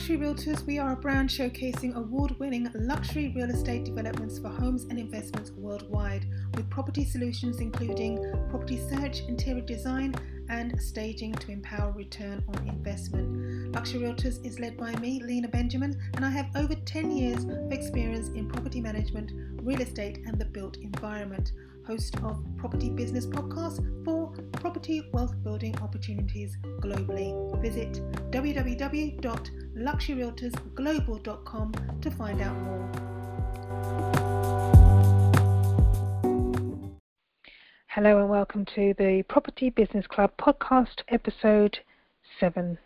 Luxury Realtors, we are a brand showcasing award winning luxury real estate developments for homes and investments worldwide, with property solutions including property search, interior design, and staging to empower return on investment. Luxury Realtors is led by me, Lena Benjamin, and I have over 10 years of experience in property management, real estate, and the built environment host of Property Business Podcast for property wealth building opportunities globally. Visit www.luxuryrealtorsglobal.com to find out more. Hello and welcome to the Property Business Club podcast, episode 7.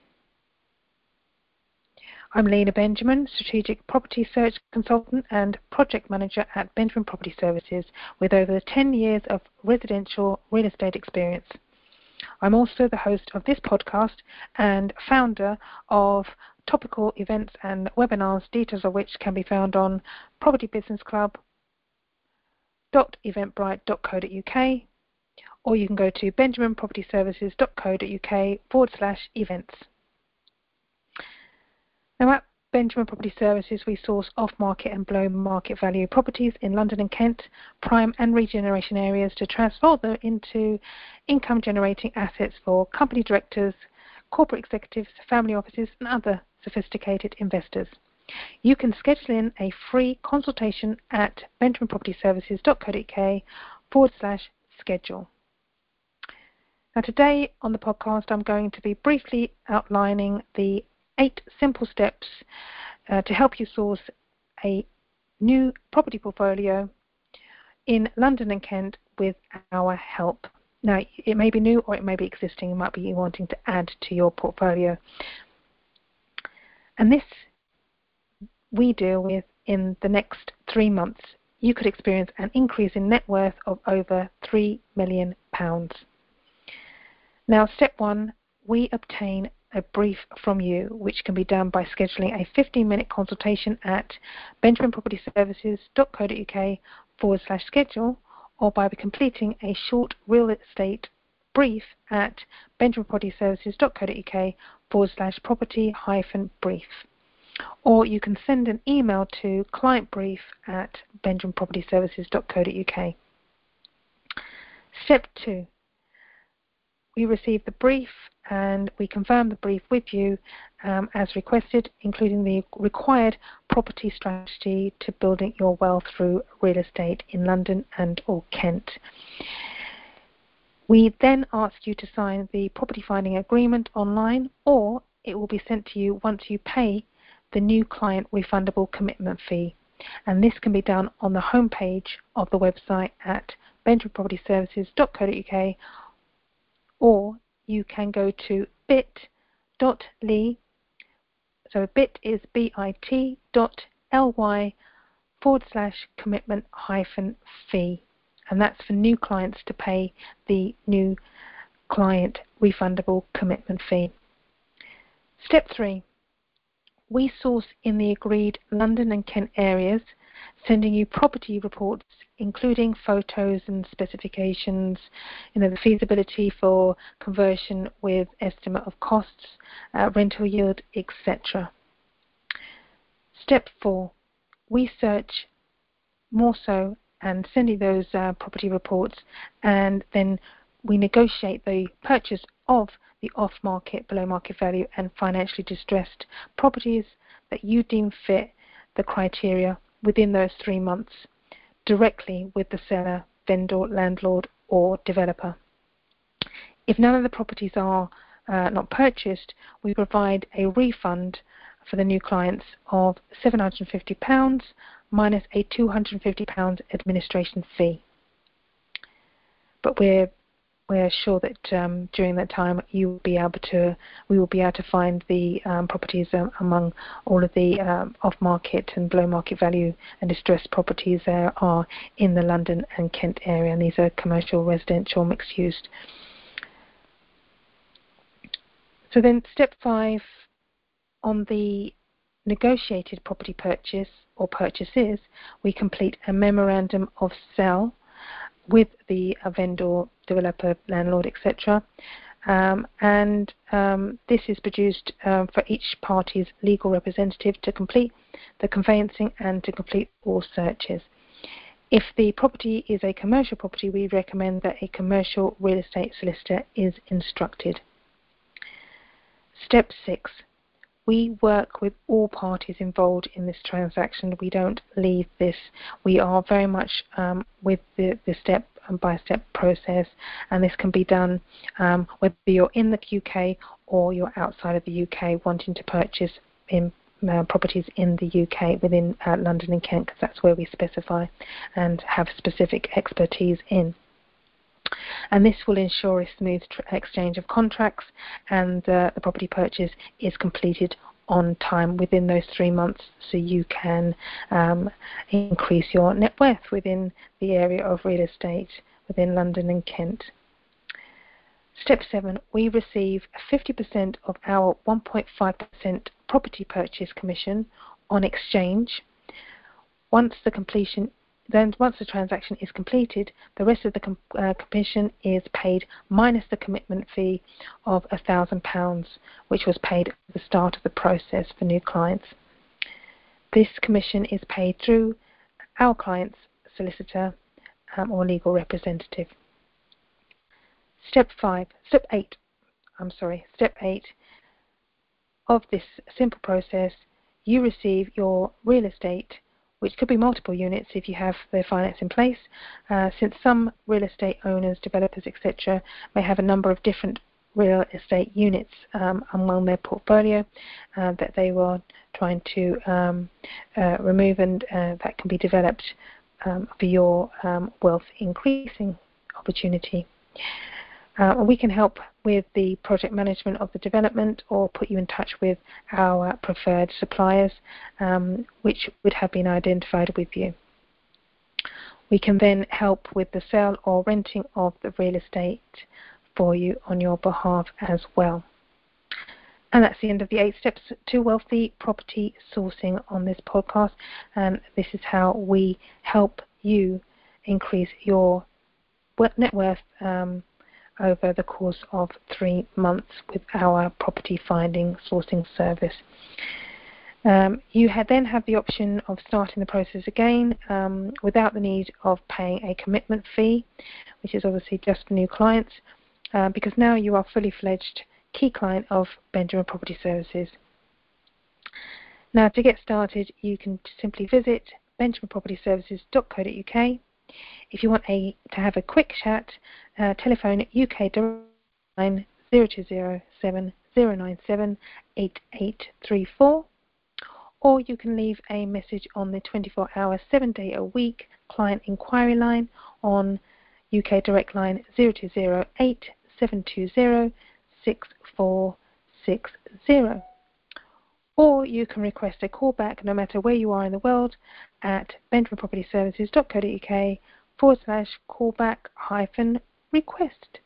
I'm Lena Benjamin, Strategic Property Search Consultant and Project Manager at Benjamin Property Services with over 10 years of residential real estate experience. I'm also the host of this podcast and founder of topical events and webinars, details of which can be found on propertybusinessclub.eventbrite.co.uk or you can go to benjaminpropertyservices.co.uk forward slash events. Now, at Benjamin Property Services, we source off-market and below-market value properties in London and Kent, prime and regeneration areas to transform them into income-generating assets for company directors, corporate executives, family offices, and other sophisticated investors. You can schedule in a free consultation at benjaminpropertyservices.co.uk forward slash schedule. Now, today on the podcast, I'm going to be briefly outlining the eight simple steps uh, to help you source a new property portfolio in London and Kent with our help. Now, it may be new or it may be existing. It might be wanting to add to your portfolio. And this we deal with in the next three months. You could experience an increase in net worth of over £3 million. Now, step one, we obtain a brief from you, which can be done by scheduling a 15 minute consultation at benjaminpropertyservices.co.uk forward slash schedule or by completing a short real estate brief at benjaminpropertyservices.co.uk forward slash property hyphen brief. Or you can send an email to clientbrief at benjaminpropertyservices.co.uk. Step 2 we receive the brief and we confirm the brief with you um, as requested, including the required property strategy to building your wealth through real estate in London and or Kent. We then ask you to sign the property finding agreement online or it will be sent to you once you pay the new client refundable commitment fee. And this can be done on the homepage of the website at benjaminpropertyservices.co.uk or you can go to bit.ly, so bit is bit dot ly forward slash commitment hyphen fee. And that's for new clients to pay the new client refundable commitment fee. Step three, we source in the agreed London and Kent areas sending you property reports, including photos and specifications, you know, the feasibility for conversion with estimate of costs, uh, rental yield, etc. Step four, we search more so and send you those uh, property reports, and then we negotiate the purchase of the off-market, below-market value, and financially distressed properties that you deem fit the criteria within those three months directly with the seller, vendor, landlord, or developer. If none of the properties are uh, not purchased, we provide a refund for the new clients of £750 minus a £250 administration fee. But we're we're sure that um, during that time you will be able to, we will be able to find the um, properties um, among all of the um, off-market and below-market value and distressed properties there are in the London and Kent area, and these are commercial, residential, mixed-use. So then, step five on the negotiated property purchase or purchases, we complete a memorandum of sale with the vendor, developer, landlord, etc. Um, and um, this is produced um, for each party's legal representative to complete the conveyancing and to complete all searches. If the property is a commercial property, we recommend that a commercial real estate solicitor is instructed. Step 6. We work with all parties involved in this transaction. We don't leave this. We are very much um, with the, the step by step process, and this can be done um, whether you're in the UK or you're outside of the UK wanting to purchase in uh, properties in the UK within uh, London and Kent because that's where we specify and have specific expertise in. And this will ensure a smooth exchange of contracts and uh, the property purchase is completed on time within those three months so you can um, increase your net worth within the area of real estate within London and Kent. Step 7. We receive 50% of our 1.5% property purchase commission on exchange. Once the completion then once the transaction is completed, the rest of the com- uh, commission is paid minus the commitment fee of £1,000, which was paid at the start of the process for new clients. This commission is paid through our client's solicitor um, or legal representative. Step 5, Step 8, I'm sorry, Step 8 of this simple process, you receive your real estate which could be multiple units if you have the finance in place, uh, since some real estate owners, developers, etc., may have a number of different real estate units um, among their portfolio uh, that they were trying to um, uh, remove and uh, that can be developed um, for your um, wealth increasing opportunity. Uh, we can help with the project management of the development or put you in touch with our preferred suppliers, um, which would have been identified with you. We can then help with the sale or renting of the real estate for you on your behalf as well. And that's the end of the eight steps to wealthy property sourcing on this podcast. And this is how we help you increase your net worth um, over the course of three months with our property finding sourcing service. Um, you then have the option of starting the process again um, without the need of paying a commitment fee, which is obviously just for new clients, uh, because now you are fully fledged key client of Benjamin Property Services. Now, to get started, you can simply visit benjaminpropertyservices.co.uk if you want a, to have a quick chat, uh, telephone UK Direct line 0207 or you can leave a message on the 24 hour, 7 day a week client inquiry line on UK direct line 0208 720 6460 or you can request a callback no matter where you are in the world at benjaminpropertyservices.co.uk forward slash callback hyphen request.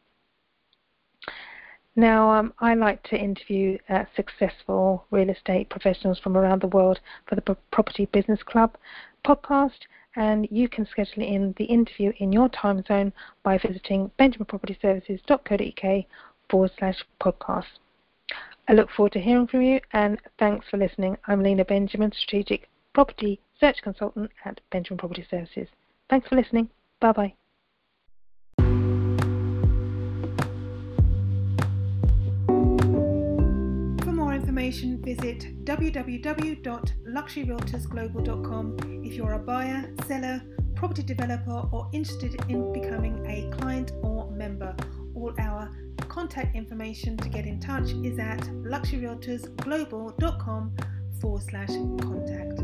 Now, um, I like to interview uh, successful real estate professionals from around the world for the Property Business Club podcast, and you can schedule in the interview in your time zone by visiting benjaminpropertyservices.co.uk forward slash podcast. I look forward to hearing from you and thanks for listening. I'm Lena Benjamin, Strategic Property Search Consultant at Benjamin Property Services. Thanks for listening. Bye bye. For more information, visit www.luxuryrealtorsglobal.com if you're a buyer, seller, property developer, or interested in becoming a client or member. All our contact information to get in touch is at luxuryrealtorsglobal.com forward slash contact.